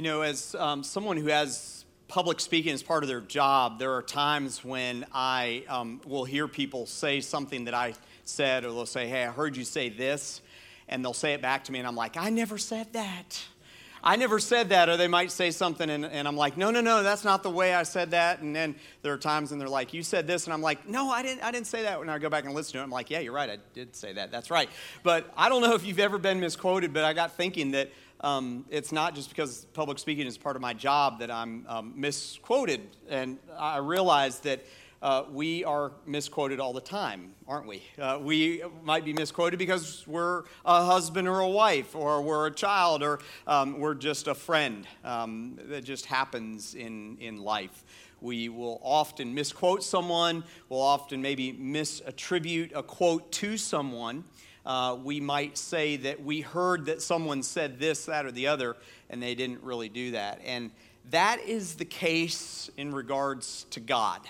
You know, as um, someone who has public speaking as part of their job, there are times when I um, will hear people say something that I said, or they'll say, Hey, I heard you say this. And they'll say it back to me, and I'm like, I never said that. I never said that, or they might say something, and, and, I'm like, no, no, no, that's not the way I said that. And then there are times when they're like, you said this, and I'm like, no, I didn't, I didn't say that. When I go back and listen to it, I'm like, yeah, you're right, I did say that. That's right. But I don't know if you've ever been misquoted, but I got thinking that um, it's not just because public speaking is part of my job that I'm um, misquoted. And I realize that uh, we are misquoted all the time, aren't we? Uh, we might be misquoted because we're a husband or a wife, or we're a child, or um, we're just a friend. Um, that just happens in, in life. We will often misquote someone, we'll often maybe misattribute a quote to someone. Uh, we might say that we heard that someone said this, that, or the other, and they didn't really do that. And that is the case in regards to God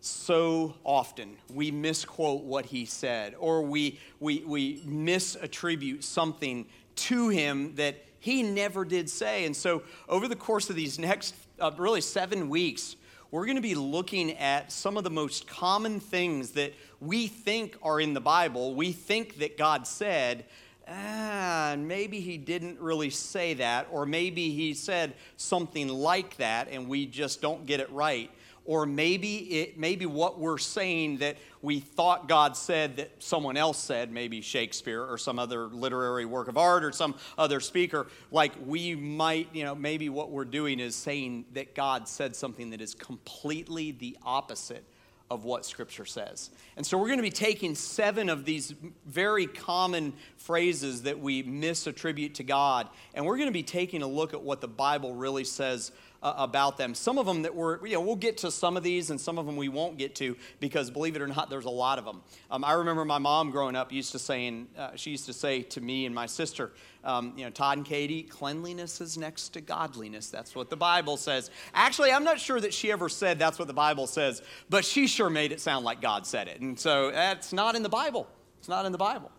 so often we misquote what he said or we, we, we misattribute something to him that he never did say. And so, over the course of these next uh, really seven weeks, we're going to be looking at some of the most common things that we think are in the Bible. We think that God said, ah, maybe he didn't really say that, or maybe he said something like that, and we just don't get it right or maybe it maybe what we're saying that we thought God said that someone else said, maybe Shakespeare or some other literary work of art or some other speaker, like we might, you know, maybe what we're doing is saying that God said something that is completely the opposite of what Scripture says. And so we're going to be taking seven of these very common phrases that we misattribute to God, and we're going to be taking a look at what the Bible really says uh, about them. Some of them that we're, you know, we'll get to some of these and some of them we won't get to because believe it or not, there's a lot of them. Um, I remember my mom growing up used to saying, uh, she used to say to me and my sister, um, you know, Todd and Katie, cleanliness is next to godliness. That's what the Bible says. Actually, I'm not sure that she ever said that's what the Bible says, but she sure made it sound like God said it. And so that's not in the Bible. It's not in the Bible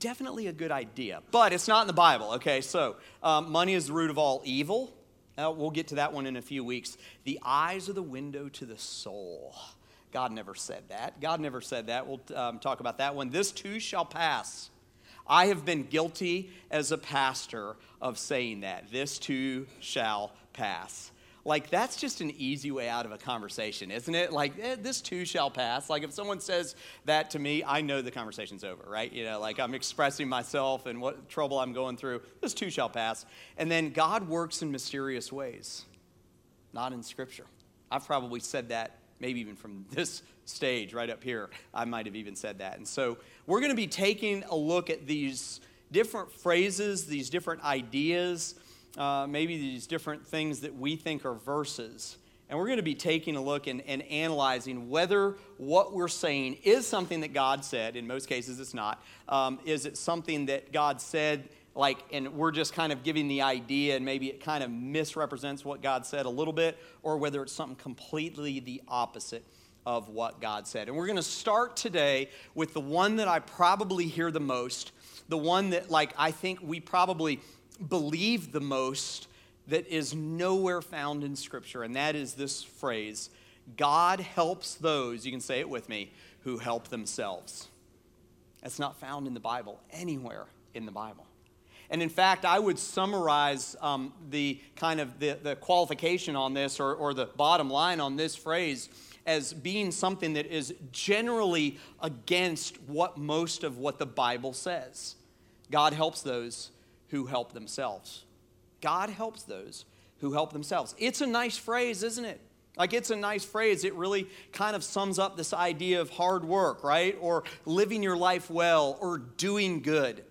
definitely a good idea, but it's not in the Bible. Okay, so um, money is the root of all evil. Uh, we'll get to that one in a few weeks. The eyes are the window to the soul. God never said that. God never said that. We'll um, talk about that one. This too shall pass. I have been guilty as a pastor of saying that. This too shall pass. Like, that's just an easy way out of a conversation, isn't it? Like, eh, this too shall pass. Like, if someone says that to me, I know the conversation's over, right? You know, like I'm expressing myself and what trouble I'm going through. This too shall pass. And then God works in mysterious ways, not in Scripture. I've probably said that maybe even from this stage right up here. I might have even said that. And so, we're going to be taking a look at these different phrases, these different ideas uh, maybe these different things that we think are verses. And we're going to be taking a look and, and, analyzing whether what we're saying is something that God said. In most cases, it's not. Um, is it something that God said, like, and we're just kind of giving the idea and maybe it kind of misrepresents what God said a little bit, or whether it's something completely the opposite of what God said. And we're going to start today with the one that I probably hear the most, the one that, like, I think we probably believe the most that is nowhere found in Scripture, and that is this phrase God helps those, you can say it with me, who help themselves. That's not found in the Bible, anywhere in the Bible. And in fact, I would summarize um, the kind of the, the qualification on this or, or the bottom line on this phrase as being something that is generally against what most of what the Bible says. God helps those who help themselves. God helps those who help themselves. It's a nice phrase, isn't it? Like, it's a nice phrase. It really kind of sums up this idea of hard work, right? Or living your life well, or doing good.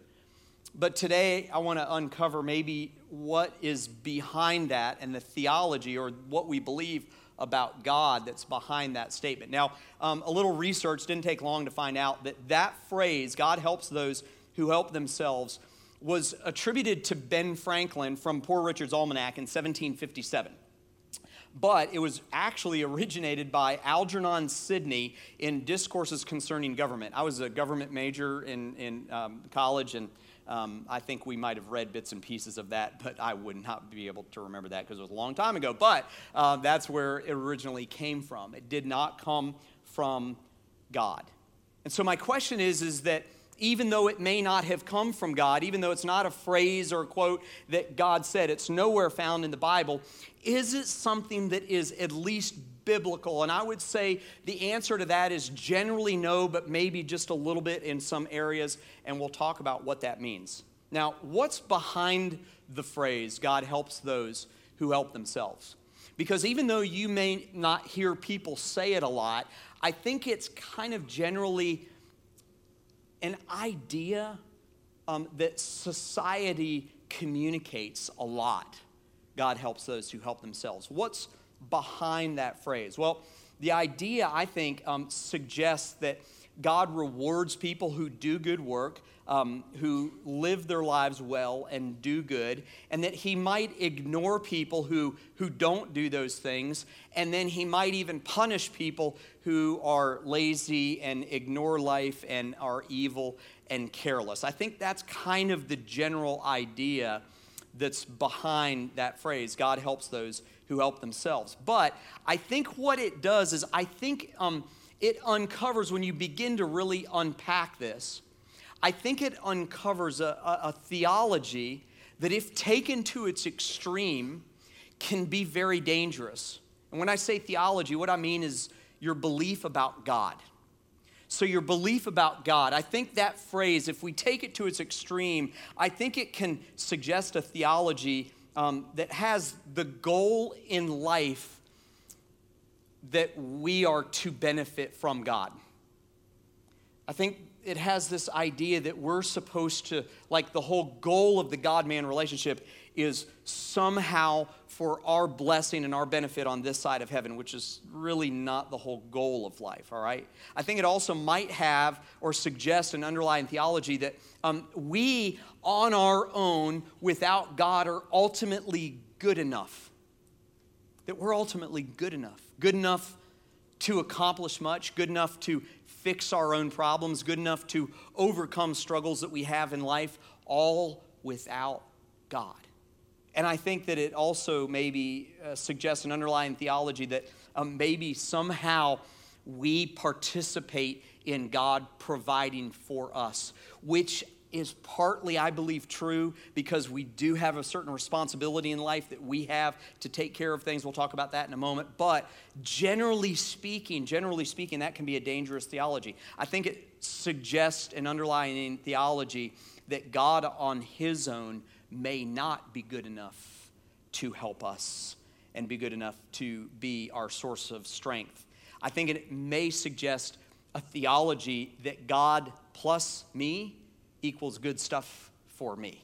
But today, I want to uncover maybe what is behind that and the theology or what we believe about God that's behind that statement. Now, um, a little research didn't take long to find out that that phrase, God helps those who help themselves, was attributed to Ben Franklin from Poor Richard's Almanac in 1757 but it was actually originated by Algernon Sidney in Discourses Concerning Government. I was a government major in, in um, college, and Um, I think we might have read bits and pieces of that, but I would not be able to remember that because it was a long time ago. But uh, that's where it originally came from. It did not come from God. And so my question is, is that even though it may not have come from God, even though it's not a phrase or a quote that God said, it's nowhere found in the Bible, is it something that is at least biblical? And I would say the answer to that is generally no, but maybe just a little bit in some areas, and we'll talk about what that means. Now, what's behind the phrase, God helps those who help themselves? Because even though you may not hear people say it a lot, I think it's kind of generally an idea um, that society communicates a lot. God helps those who help themselves. What's behind that phrase? Well, the idea, I think, um, suggests that God rewards people who do good work, um, who live their lives well and do good, and that He might ignore people who, who don't do those things, and then He might even punish people who are lazy and ignore life and are evil and careless. I think that's kind of the general idea that's behind that phrase God helps those who help themselves. But I think what it does is, I think um, it uncovers when you begin to really unpack this, I think it uncovers a, a, a theology that, if taken to its extreme, can be very dangerous. And when I say theology, what I mean is your belief about God. So, your belief about God, I think that phrase, if we take it to its extreme, I think it can suggest a theology um, that has the goal in life that we are to benefit from God. I think it has this idea that we're supposed to, like, the whole goal of the God man relationship is somehow for our blessing and our benefit on this side of heaven, which is really not the whole goal of life, all right? I think it also might have or suggest an underlying theology that um, we on our own without God are ultimately good enough. That we're ultimately good enough. Good enough to accomplish much, good enough to fix our own problems, good enough to overcome struggles that we have in life, all without God. And I think that it also maybe uh, suggests an underlying theology that um, maybe somehow we participate in God providing for us, which is partly, I believe, true because we do have a certain responsibility in life that we have to take care of things. We'll talk about that in a moment. But generally speaking, generally speaking, that can be a dangerous theology. I think it suggests an underlying theology that God on His own may not be good enough to help us and be good enough to be our source of strength. I think it may suggest a theology that God plus me equals good stuff for me.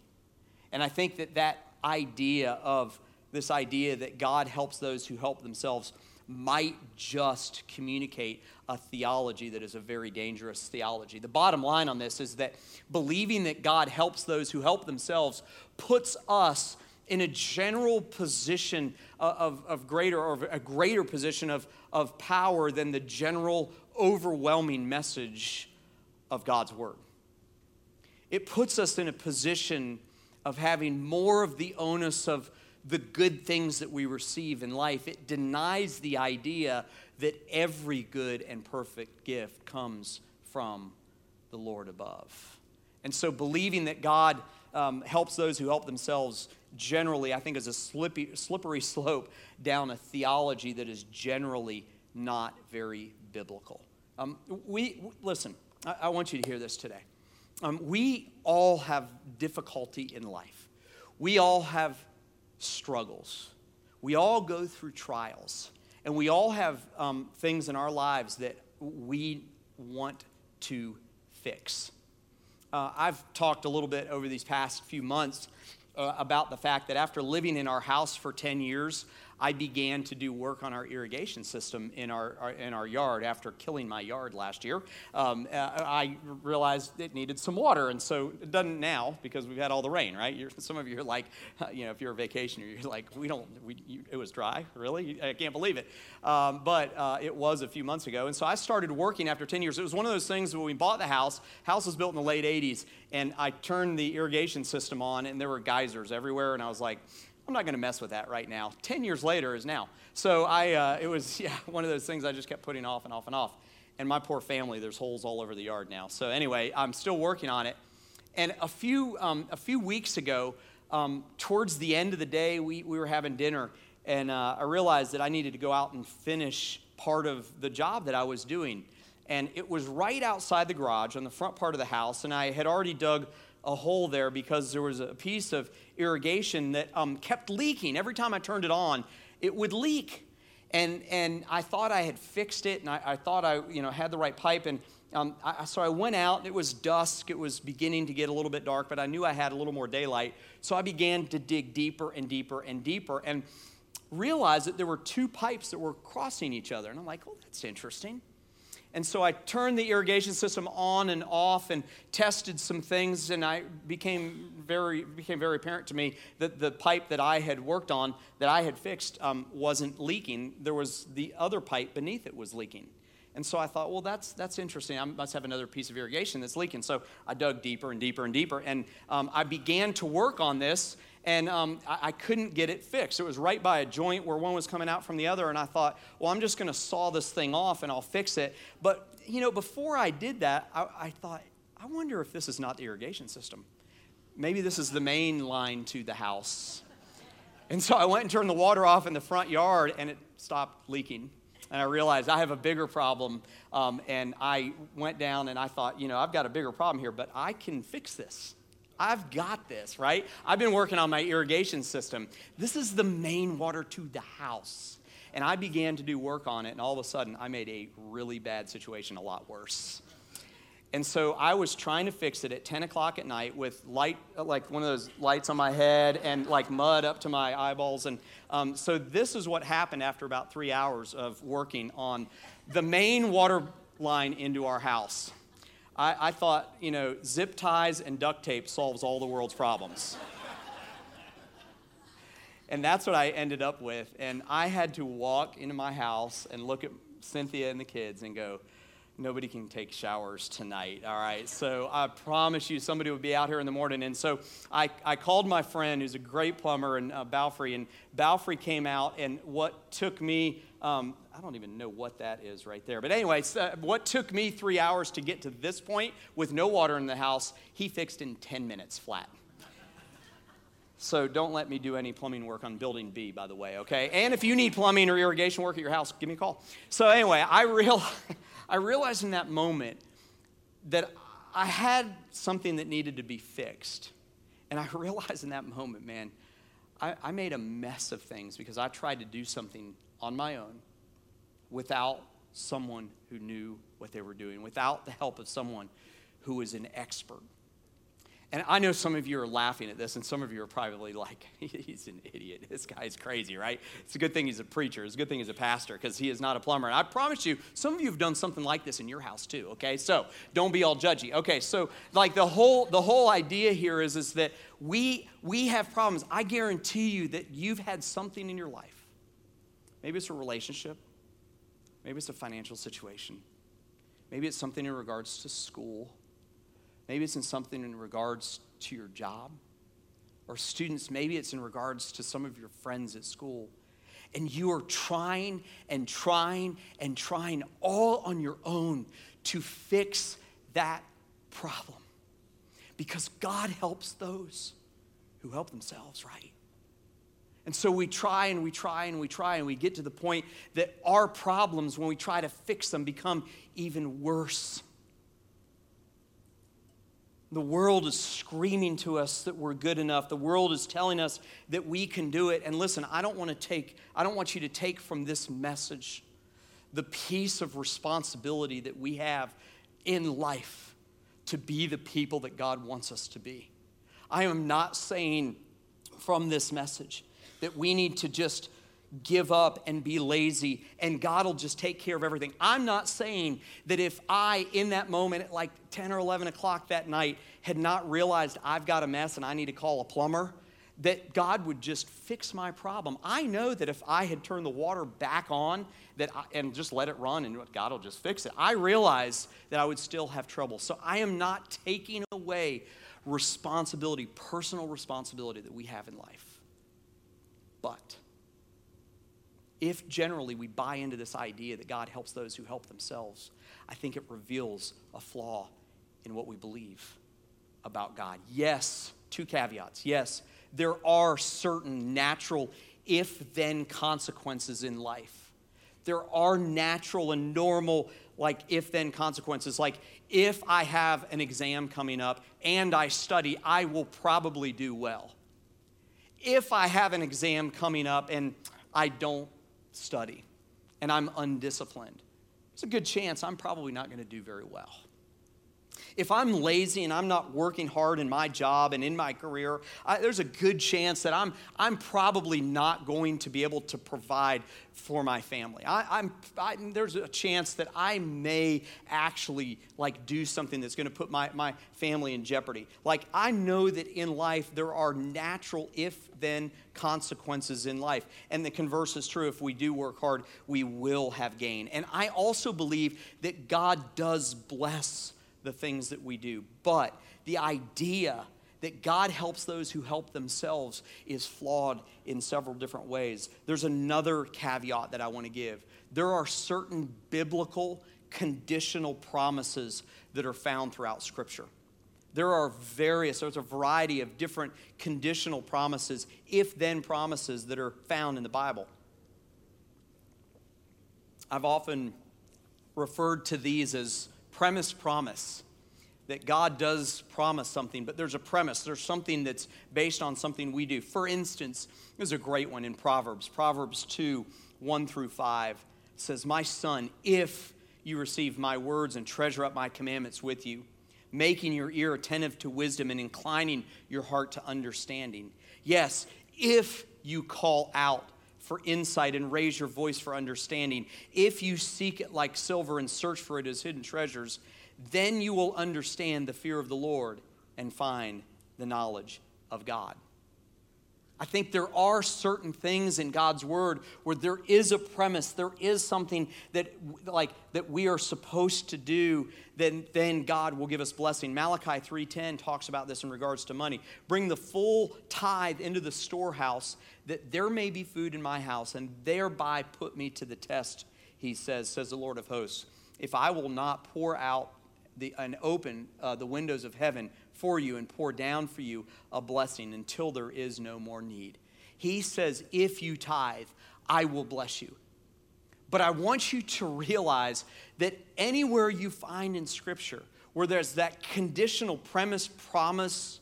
And I think that that idea of this idea that God helps those who help themselves might just communicate a theology that is a very dangerous theology. The bottom line on this is that believing that God helps those who help themselves puts us in a general position of, of greater or a greater position of, of power than the general overwhelming message of God's word. It puts us in a position of having more of the onus of the good things that we receive in life. It denies the idea that every good and perfect gift comes from the Lord above. And so, believing that God um, helps those who help themselves generally, I think, is a slippy, slippery slope down a theology that is generally not very biblical. Um, we, listen, I, I, want you to hear this today. Um, we all have difficulty in life. We all have struggles. We all go through trials. And we all have um, things in our lives that we want to fix. Uh, I've talked a little bit over these past few months uh, about the fact that after living in our house for 10 years, I began to do work on our irrigation system in our, our in our yard after killing my yard last year. Um, uh, I realized it needed some water, and so it doesn't now because we've had all the rain, right? You're, some of you are like, you know, if you're a vacationer, you're like, we don't, we, you, it was dry, really? I can't believe it. Um, but uh, it was a few months ago, and so I started working after 10 years. It was one of those things when we bought the house. House was built in the late 80s, and I turned the irrigation system on, and there were geysers everywhere, and I was like I'm not going to mess with that right now. 10 years later is now. So I, uh, it was, yeah, one of those things I just kept putting off and off and off. And my poor family, there's holes all over the yard now. So anyway, I'm still working on it. And a few, um, a few weeks ago, um, towards the end of the day, we, we were having dinner, and uh, I realized that I needed to go out and finish part of the job that I was doing. And it was right outside the garage on the front part of the house, and I had already dug a hole there because there was a piece of irrigation that um, kept leaking. Every time I turned it on, it would leak. And, and I thought I had fixed it, and I, I thought I you know, had the right pipe. And um, I, so I went out, and it was dusk. It was beginning to get a little bit dark, but I knew I had a little more daylight. So I began to dig deeper and deeper and deeper and realized that there were two pipes that were crossing each other. And I'm like, oh, that's interesting. And so I turned the irrigation system on and off and tested some things, and I became very became very apparent to me that the pipe that I had worked on, that I had fixed, um, wasn't leaking. There was the other pipe beneath it was leaking. And so I thought, well, that's, that's interesting. I must have another piece of irrigation that's leaking. So I dug deeper and deeper and deeper. And um, I began to work on this and um, I, I, couldn't get it fixed. It was right by a joint where one was coming out from the other, and I thought, well, I'm just going to saw this thing off and I'll fix it. But, you know, before I did that, I, I thought, I wonder if this is not the irrigation system. Maybe this is the main line to the house. And so I went and turned the water off in the front yard, and it stopped leaking. And I realized I have a bigger problem. Um, and I went down and I thought, you know, I've got a bigger problem here, but I can fix this. I've got this, right? I've been working on my irrigation system. This is the main water to the house. And I began to do work on it, and all of a sudden, I made a really bad situation a lot worse. And so I was trying to fix it at 10 o'clock at night with light, like one of those lights on my head and like mud up to my eyeballs. And um, so this is what happened after about three hours of working on the main water line into our house. I, I thought, you know, zip ties and duct tape solves all the world's problems. and that's what I ended up with. And I had to walk into my house and look at Cynthia and the kids and go, nobody can take showers tonight. All right. So I promise you, somebody will be out here in the morning. And so I, I called my friend who's a great plumber in uh, Balfrey, and Balfrey came out. And what took me um, I don't even know what that is right there. But, anyways, uh, what took me three hours to get to this point with no water in the house, he fixed in 10 minutes flat. So don't let me do any plumbing work on building B, by the way, okay? And if you need plumbing or irrigation work at your house, give me a call. So anyway, I, real, I realized in that moment that I had something that needed to be fixed. And I realized in that moment, man, I, I made a mess of things because I tried to do something on my own without someone who knew what they were doing, without the help of someone who was an expert. And I know some of you are laughing at this, and some of you are probably like, he's an idiot. This guy's crazy, right? It's a good thing he's a preacher. It's a good thing he's a pastor because he is not a plumber. And I promise you, some of you have done something like this in your house too, okay? So don't be all judgy. Okay, so like the whole the whole idea here is, is that we we have problems. I guarantee you that you've had something in your life Maybe it's a relationship. Maybe it's a financial situation. Maybe it's something in regards to school. Maybe it's in something in regards to your job. Or students, maybe it's in regards to some of your friends at school. And you are trying and trying and trying all on your own to fix that problem. Because God helps those who help themselves, right? And so we try and we try and we try, and we get to the point that our problems, when we try to fix them, become even worse. The world is screaming to us that we're good enough. The world is telling us that we can do it. And listen, I don't want to take, I don't want you to take from this message the piece of responsibility that we have in life to be the people that God wants us to be. I am not saying from this message that we need to just give up and be lazy and God will just take care of everything. I'm not saying that if I, in that moment at like 10 or 11 o'clock that night, had not realized I've got a mess and I need to call a plumber, that God would just fix my problem. I know that if I had turned the water back on that I, and just let it run and God will just fix it, I realize that I would still have trouble. So I am not taking away responsibility, personal responsibility that we have in life. But if generally we buy into this idea that God helps those who help themselves, I think it reveals a flaw in what we believe about God. Yes, two caveats. Yes, there are certain natural if then consequences in life. There are natural and normal, like if then consequences. Like if I have an exam coming up and I study, I will probably do well. If I have an exam coming up and I don't study and I'm undisciplined, there's a good chance I'm probably not going to do very well. If I'm lazy and I'm not working hard in my job and in my career, I, there's a good chance that I'm, I'm probably not going to be able to provide for my family. I, am there's a chance that I may actually like do something that's going to put my, my family in jeopardy. Like I know that in life there are natural if then consequences in life. And the converse is true. If we do work hard, we will have gain. And I also believe that God does bless the things that we do. But the idea that God helps those who help themselves is flawed in several different ways. There's another caveat that I want to give. There are certain biblical conditional promises that are found throughout Scripture. There are various, there's a variety of different conditional promises, if then promises that are found in the Bible. I've often referred to these as premise promise that God does promise something, but there's a premise. There's something that's based on something we do. For instance, there's a great one in Proverbs. Proverbs 2 1 through 5 says, My son, if you receive my words and treasure up my commandments with you, making your ear attentive to wisdom and inclining your heart to understanding. Yes, if you call out for insight and raise your voice for understanding. If you seek it like silver and search for it as hidden treasures, then you will understand the fear of the Lord and find the knowledge of God. I think there are certain things in God's word where there is a premise, there is something that like that we are supposed to do, then then God will give us blessing. Malachi 3:10 talks about this in regards to money. Bring the full tithe into the storehouse that there may be food in my house and thereby put me to the test, he says, says the Lord of hosts. If I will not pour out the, and open uh, the windows of heaven for you and pour down for you a blessing until there is no more need. He says, If you tithe, I will bless you. But I want you to realize that anywhere you find in Scripture where there's that conditional premise, promise,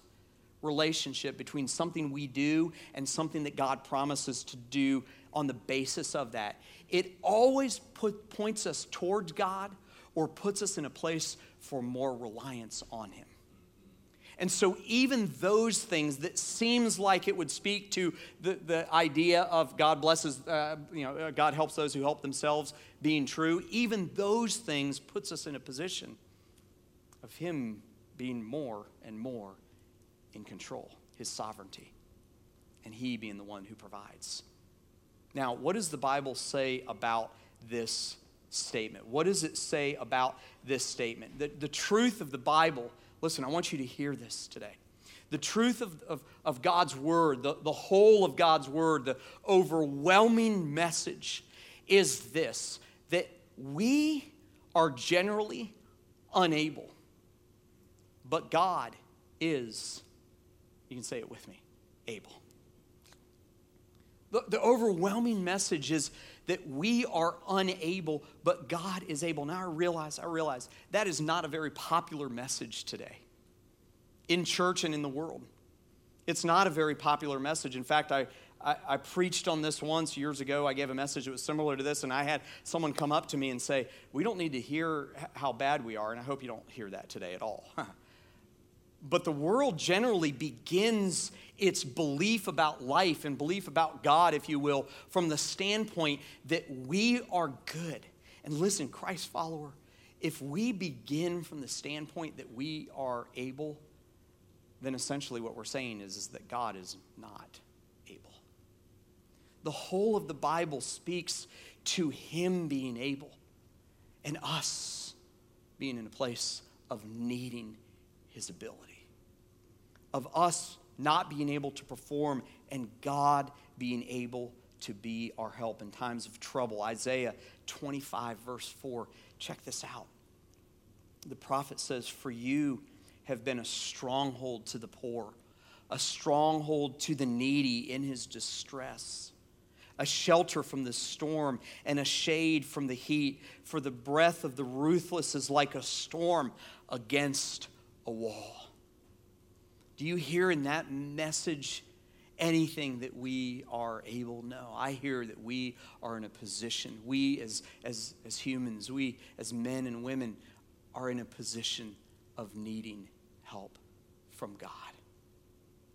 relationship between something we do and something that God promises to do on the basis of that, it always put, points us towards God or puts us in a place for more reliance on Him. And so, even those things that seems like it would speak to the, the idea of God blesses, uh, you know, uh, God helps those who help themselves being true, even those things puts us in a position of Him being more and more in control, His sovereignty, and He being the one who provides. Now, what does the Bible say about this statement? What does it say about this statement? The, the truth of the Bible, listen, I want you to hear this today. The truth of, of, of God's word, the, the whole of God's word, the overwhelming message is this that we are generally unable, but God is, you can say it with me, able. The, the overwhelming message is that we are unable, but God is able. Now I realize, I realize that is not a very popular message today in church and in the world. It's not a very popular message. In fact, I, I, I, preached on this once years ago. I gave a message that was similar to this, and I had someone come up to me and say, We don't need to hear how bad we are, and I hope you don't hear that today at all. But the world generally begins its belief about life and belief about God, if you will, from the standpoint that we are good. And listen, Christ follower, if we begin from the standpoint that we are able, then essentially what we're saying is, is that God is not able. The whole of the Bible speaks to Him being able and us being in a place of needing His ability, of us not being able to perform and God being able to be our help in times of trouble. Isaiah 25, verse 4. Check this out. The prophet says, For you have been a stronghold to the poor, a stronghold to the needy in his distress, a shelter from the storm, and a shade from the heat. For the breath of the ruthless is like a storm against a wall. Do you hear in that message anything that we are able? No. I hear that we are in a position, we as, as, as humans, we as men and women are in a position of needing help from God.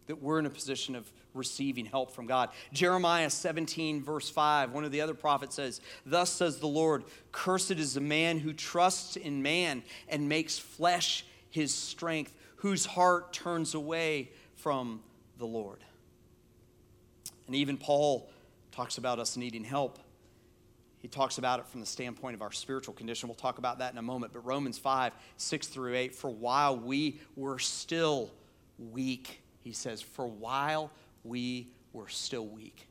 That we're in a position of receiving help from God. Jeremiah 17, verse 5, one of the other prophets says, Thus says the Lord, Cursed is the man who trusts in man and makes flesh his strength, whose heart turns away from the Lord. And even Paul talks about us needing help. He talks about it from the standpoint of our spiritual condition. We'll talk about that in a moment. But Romans 5, 6 through 8, for while we were still weak, he says, for while we were still weak,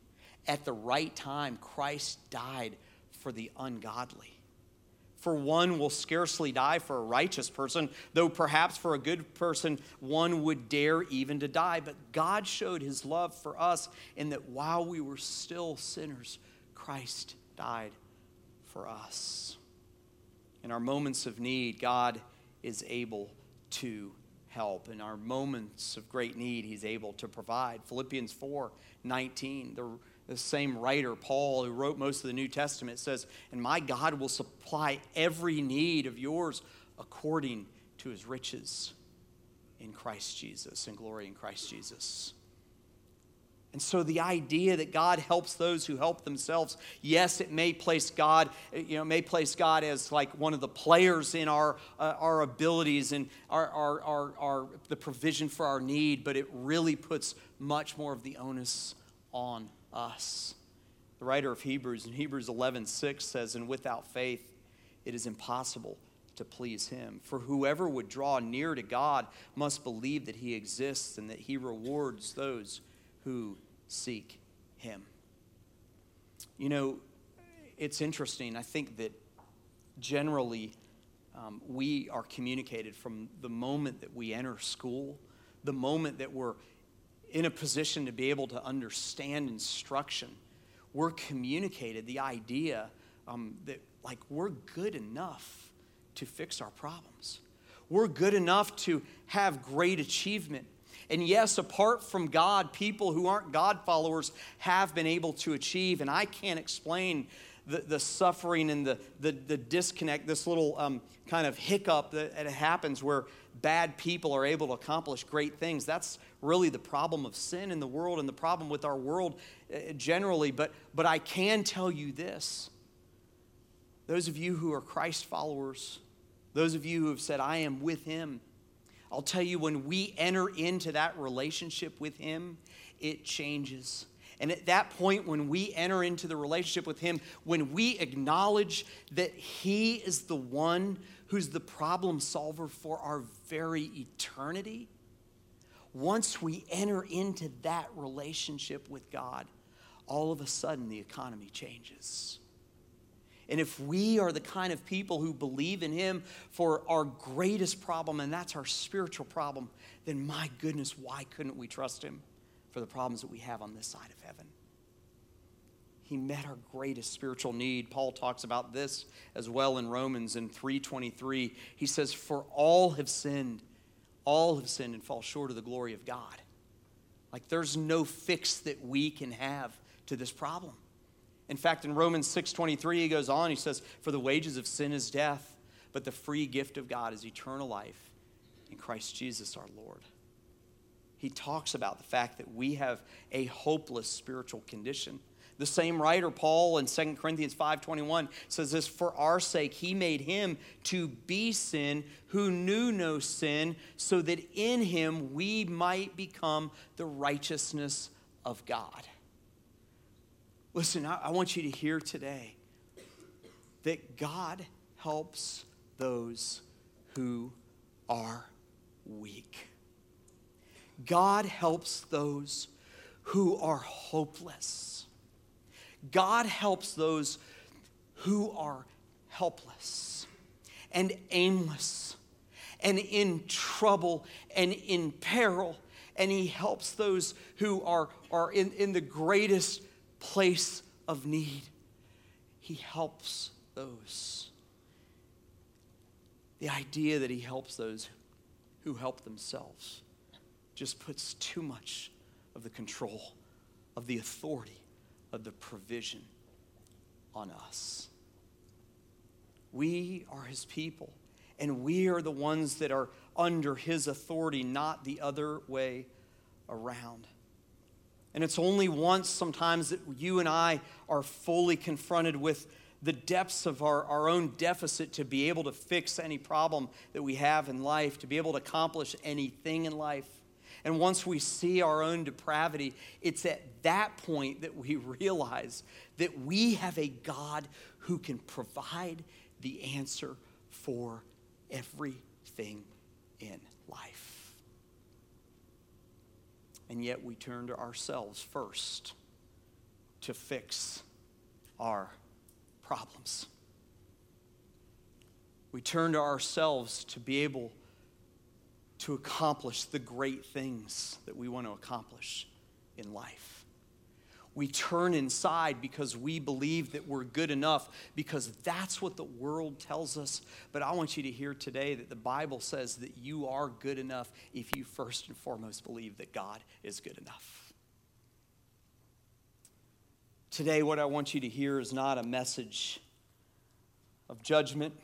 at the right time, Christ died for the ungodly. For one will scarcely die for a righteous person, though perhaps for a good person one would dare even to die. But God showed his love for us in that while we were still sinners, Christ died for us. In our moments of need, God is able to help. In our moments of great need, He's able to provide. Philippians 4 19, the the same writer, Paul, who wrote most of the New Testament, says, And my God will supply every need of yours according to his riches in Christ Jesus, in glory in Christ Jesus. And so the idea that God helps those who help themselves, yes, it may place God, you know, may place God as like one of the players in our, uh, our abilities and our, our, our, our, the provision for our need, but it really puts much more of the onus on us. The writer of Hebrews in Hebrews 11 6 says, And without faith, it is impossible to please him. For whoever would draw near to God must believe that he exists and that he rewards those who seek him. You know, it's interesting. I think that generally um, we are communicated from the moment that we enter school, the moment that we're in a position to be able to understand instruction, we're communicated the idea um, that, like, we're good enough to fix our problems. We're good enough to have great achievement. And yes, apart from God, people who aren't God followers have been able to achieve. And I can't explain the, the suffering and the, the, the disconnect, this little um, kind of hiccup that, that happens where bad people are able to accomplish great things. That's really the problem of sin in the world and the problem with our world uh, generally. But, but I can tell you this those of you who are Christ followers, those of you who have said, I am with Him, I'll tell you, when we enter into that relationship with Him, it changes. And at that point, when we enter into the relationship with Him, when we acknowledge that He is the one who's the problem solver for our very eternity, once we enter into that relationship with God, all of a sudden the economy changes. And if we are the kind of people who believe in Him for our greatest problem, and that's our spiritual problem, then my goodness, why couldn't we trust Him for the problems that we have on this side of heaven? He met our greatest spiritual need. Paul talks about this as well in Romans in 3:23. He says, "For all have sinned, all have sinned and fall short of the glory of God." Like there's no fix that we can have to this problem. In fact, in Romans 6:23 he goes on, he says, "For the wages of sin is death, but the free gift of God is eternal life in Christ Jesus our Lord. He talks about the fact that we have a hopeless spiritual condition. The same writer, Paul, in 2 Corinthians 5.21 says this, For our sake he made him to be sin who knew no sin, so that in him we might become the righteousness of God. Listen, I, I want you to hear today that God helps those who are weak. God helps those who are hopeless. God helps those who are helpless and aimless and in trouble and in peril. And He helps those who are, are in, in the greatest place of need. He helps those. The idea that He helps those who help themselves just puts too much of the control, of the authority, of the provision on us. We are his people, and we are the ones that are under his authority, not the other way around. And it's only once sometimes that you and I are fully confronted with the depths of our, our own deficit to be able to fix any problem that we have in life, to be able to accomplish anything in life. And once we see our own depravity, it's at that point that we realize that we have a God who can provide the answer for everything in life. And yet we turn to ourselves first to fix our problems. We turn to ourselves to be able to accomplish the great things that we want to accomplish in life. We turn inside because we believe that we're good enough, because that's what the world tells us. But I want you to hear today that the Bible says that you are good enough if you first and foremost believe that God is good enough. Today, what I want you to hear is not a message of judgment,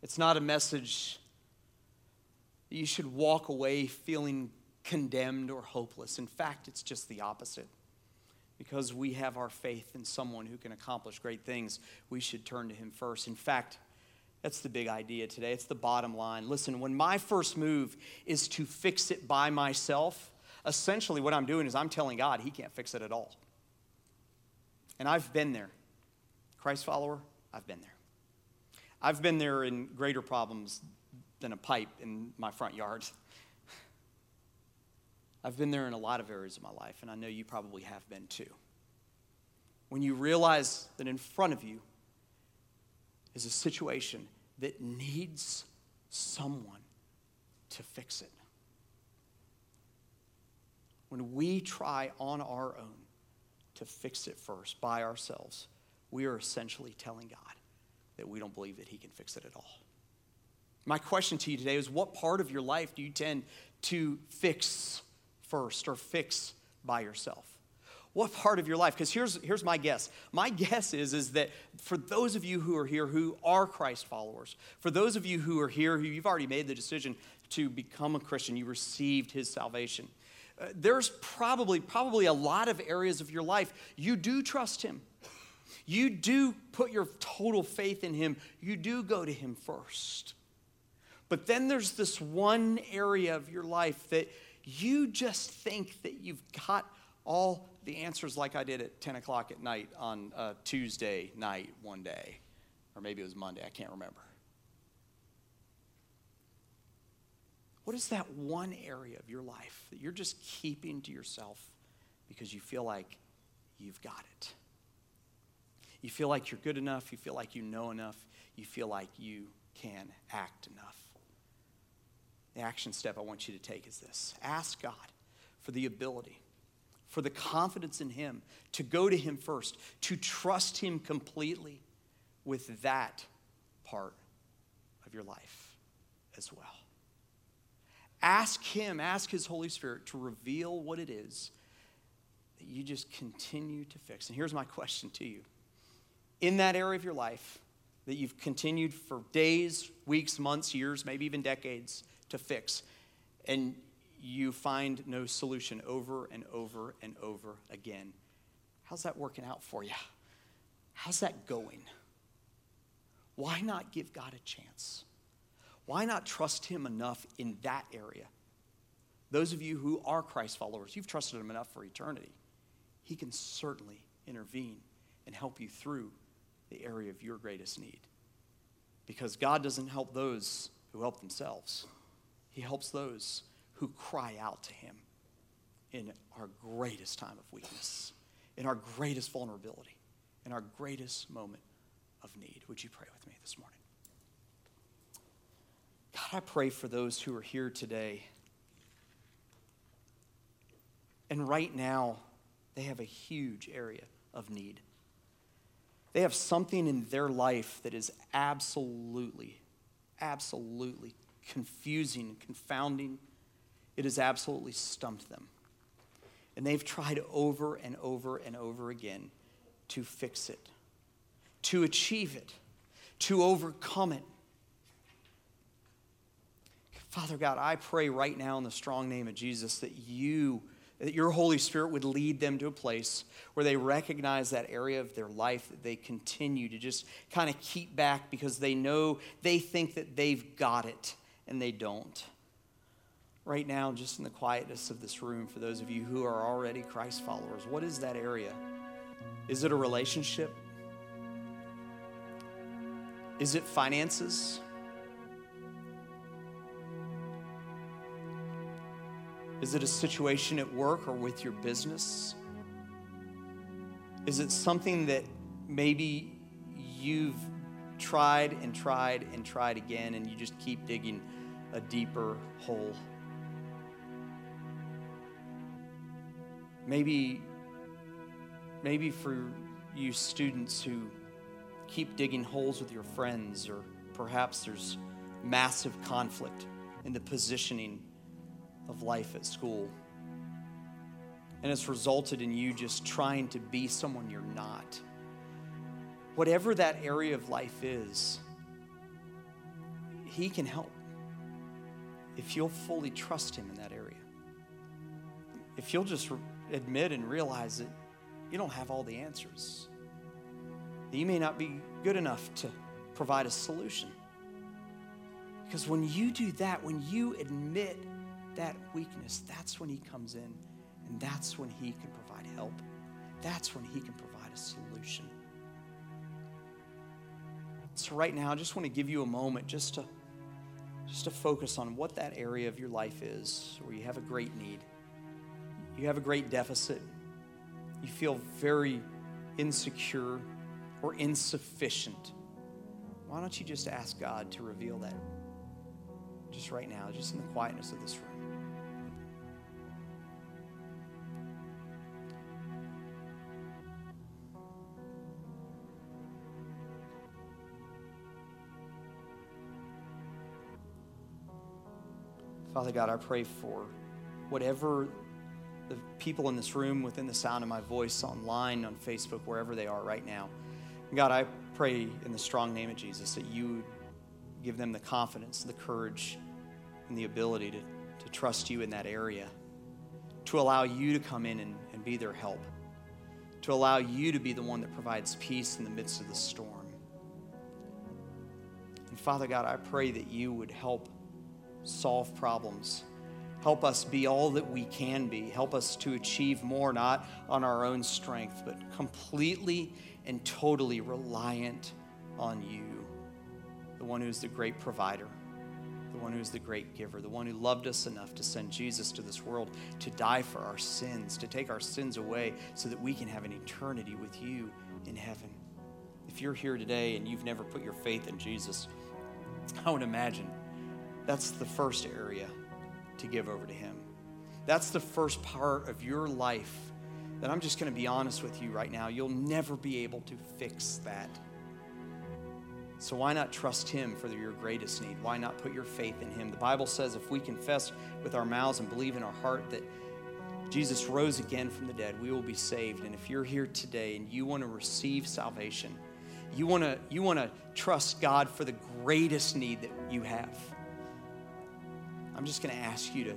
it's not a message you should walk away feeling condemned or hopeless. In fact, it's just the opposite. Because we have our faith in someone who can accomplish great things, we should turn to him first. In fact, that's the big idea today. It's the bottom line. Listen, when my first move is to fix it by myself, essentially what I'm doing is I'm telling God he can't fix it at all. And I've been there. Christ follower, I've been there. I've been there in greater problems than a pipe in my front yard. I've been there in a lot of areas of my life, and I know you probably have been too. When you realize that in front of you is a situation that needs someone to fix it. When we try on our own to fix it first by ourselves, we are essentially telling God that we don't believe that He can fix it at all. My question to you today is what part of your life do you tend to fix first or fix by yourself? What part of your life? Because here's, here's my guess. My guess is, is that for those of you who are here who are Christ followers, for those of you who are here who you've already made the decision to become a Christian, you received his salvation. Uh, there's probably probably a lot of areas of your life you do trust him. You do put your total faith in him. You do go to him first. But then there's this one area of your life that you just think that you've got all the answers, like I did at 10 o'clock at night on a Tuesday night one day. Or maybe it was Monday, I can't remember. What is that one area of your life that you're just keeping to yourself because you feel like you've got it? You feel like you're good enough, you feel like you know enough, you feel like you can act enough. The action step I want you to take is this ask God for the ability, for the confidence in Him, to go to Him first, to trust Him completely with that part of your life as well. Ask Him, ask His Holy Spirit to reveal what it is that you just continue to fix. And here's my question to you in that area of your life that you've continued for days, weeks, months, years, maybe even decades to fix. And you find no solution over and over and over again. How's that working out for you? How's that going? Why not give God a chance? Why not trust Him enough in that area? Those of you who are Christ followers, you've trusted Him enough for eternity. He can certainly intervene and help you through the area of your greatest need. Because God doesn't help those who help themselves, He helps those who cry out to Him in our greatest time of weakness, in our greatest vulnerability, in our greatest moment of need. Would you pray with me this morning? God, I pray for those who are here today. And right now, they have a huge area of need. They have something in their life that is absolutely, absolutely confusing confounding. It has absolutely stumped them. And they've tried over and over and over again to fix it, to achieve it, to overcome it. Father God, I pray right now in the strong name of Jesus that you that your Holy Spirit would lead them to a place where they recognize that area of their life that they continue to just kind of keep back because they know they think that they've got it and they don't. Right now, just in the quietness of this room, for those of you who are already Christ followers, what is that area? Is it a relationship? Is it finances? Is it a situation at work or with your business? Is it something that maybe you've tried and tried and tried again and you just keep digging a deeper hole? Maybe maybe for you students who keep digging holes with your friends or perhaps there's massive conflict in the positioning of life at school. And it's resulted in you just trying to be someone you're not. Whatever that area of life is, He can help if you'll fully trust Him in that area. If you'll just admit and realize that you don't have all the answers, that you may not be good enough to provide a solution. Because when you do that, when you admit that weakness, that's when He comes in and that's when He can provide help. That's when He can provide a solution. So, right now, I just want to give you a moment just to, just to focus on what that area of your life is where you have a great need. You have a great deficit. You feel very insecure or insufficient. Why don't you just ask God to reveal that just right now, just in the quietness of this room? Father God, I pray for whatever the people in this room, within the sound of my voice, online, on Facebook, wherever they are right now. God, I pray in the strong name of Jesus that you give them the confidence, the courage, and the ability to, to trust you in that area, to allow you to come in and, and be their help, to allow you to be the one that provides peace in the midst of the storm. And Father God, I pray that you would help solve problems. Help us be all that we can be. Help us to achieve more, not on our own strength, but completely and totally reliant on you, the one who is the great provider, the one who is the great giver, the one who loved us enough to send Jesus to this world to die for our sins, to take our sins away so that we can have an eternity with you in heaven. If you're here today and you've never put your faith in Jesus, I would imagine that's the first area to give over to Him. That's the first part of your life that I'm just going to be honest with you right now. You'll never be able to fix that. So why not trust Him for your greatest need? Why not put your faith in Him? The Bible says if we confess with our mouths and believe in our heart that Jesus rose again from the dead, we will be saved. And if you're here today and you want to receive salvation, you want to you want to trust God for the greatest need that you have I'm just going to ask you to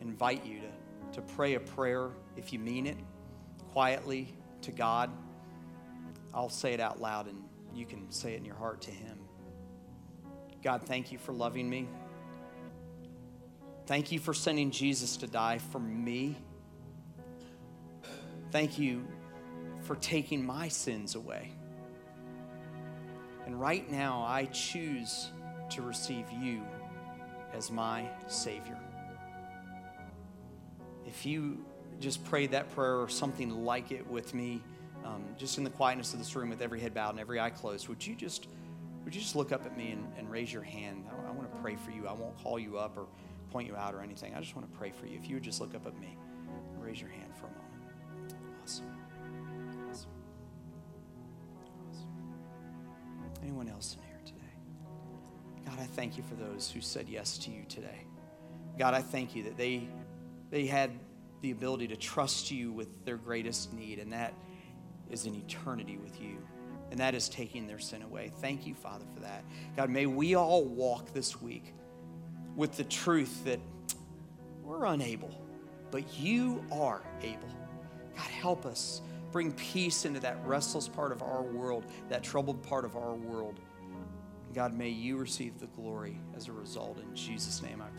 invite you to, to pray a prayer if you mean it quietly to God. I'll say it out loud and you can say it in your heart to Him. God, thank you for loving me. Thank you for sending Jesus to die for me. Thank you for taking my sins away. And right now, I choose to receive you as my Savior. If you just prayed that prayer or something like it with me, um, just in the quietness of this room with every head bowed and every eye closed, would you just would you just look up at me and, and raise your hand? I, I want to pray for you. I won't call you up or point you out or anything. I just want to pray for you. If you would just look up at me and raise your hand for a moment. Awesome. Awesome. awesome. Anyone else? God, I thank you for those who said yes to you today. God, I thank you that they they had the ability to trust you with their greatest need, and that is an eternity with you. And that is taking their sin away. Thank you, Father, for that. God, may we all walk this week with the truth that we're unable, but you are able. God, help us bring peace into that restless part of our world, that troubled part of our world. God, may you receive the glory as a result. In Jesus' name I pray.